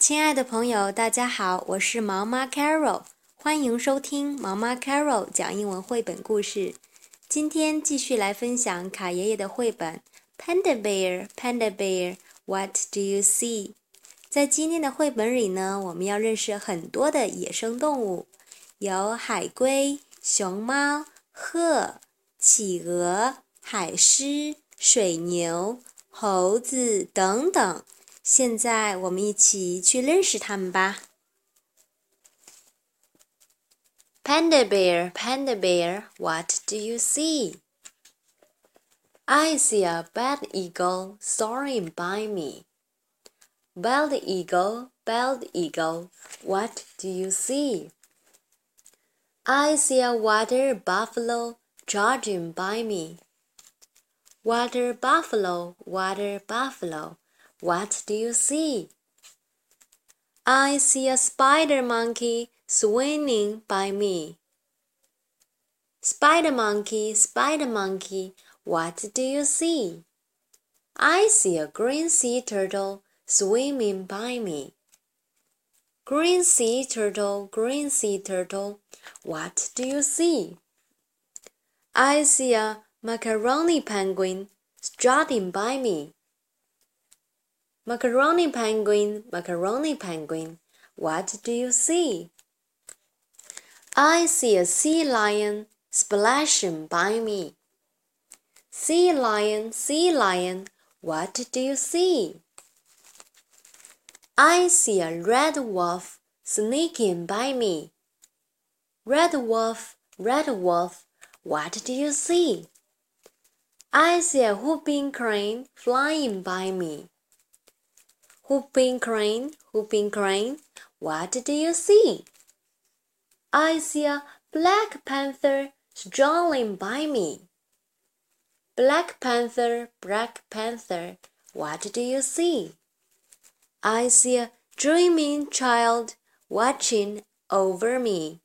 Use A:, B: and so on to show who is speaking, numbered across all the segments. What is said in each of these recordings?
A: 亲爱的朋友，大家好，我是毛妈 Carol，欢迎收听毛妈 Carol 讲英文绘本故事。今天继续来分享卡爷爷的绘本《Panda Bear, Panda Bear, What Do You See》。在今天的绘本里呢，我们要认识很多的野生动物，有海龟、熊猫、鹤、企鹅、海狮、水牛、猴子等等。现在我们一起去认识它们吧。Panda bear, panda bear, what do you see?
B: I see a bald eagle soaring by me. Bald eagle, bald eagle, what do you see? I see a water buffalo jogging by me. Water buffalo, water buffalo, what do you see?
A: I see a spider monkey swinging by me.
B: Spider monkey, spider monkey, what do you see? I see a green sea turtle swimming by me. Green sea turtle, green sea turtle, what do you see?
A: I see a macaroni penguin strutting by me.
B: Macaroni penguin, macaroni penguin, what do you see?
A: I see a sea lion splashing by me.
B: Sea lion, sea lion, what do you see?
A: I see a red wolf sneaking by me.
B: Red wolf, red wolf, what do you see?
A: I see a whooping crane flying by me.
B: Whooping crane, whooping crane, what do you see?
A: I see a black panther strolling by me.
B: Black panther, black panther, what do you see?
A: I see a dreaming child watching over me.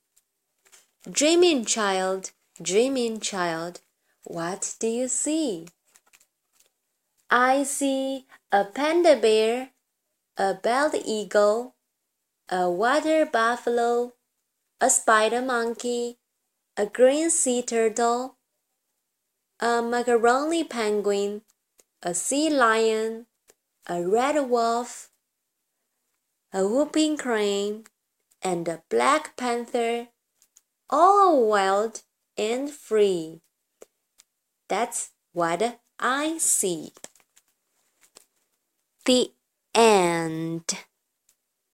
B: Dreaming child, dreaming child, what do you see?
A: I see a panda bear a bald eagle, a water buffalo, a spider monkey, a green sea turtle, a macaroni penguin, a sea lion, a red wolf, a whooping crane, and a black panther, all wild and free. That's what I see. The end.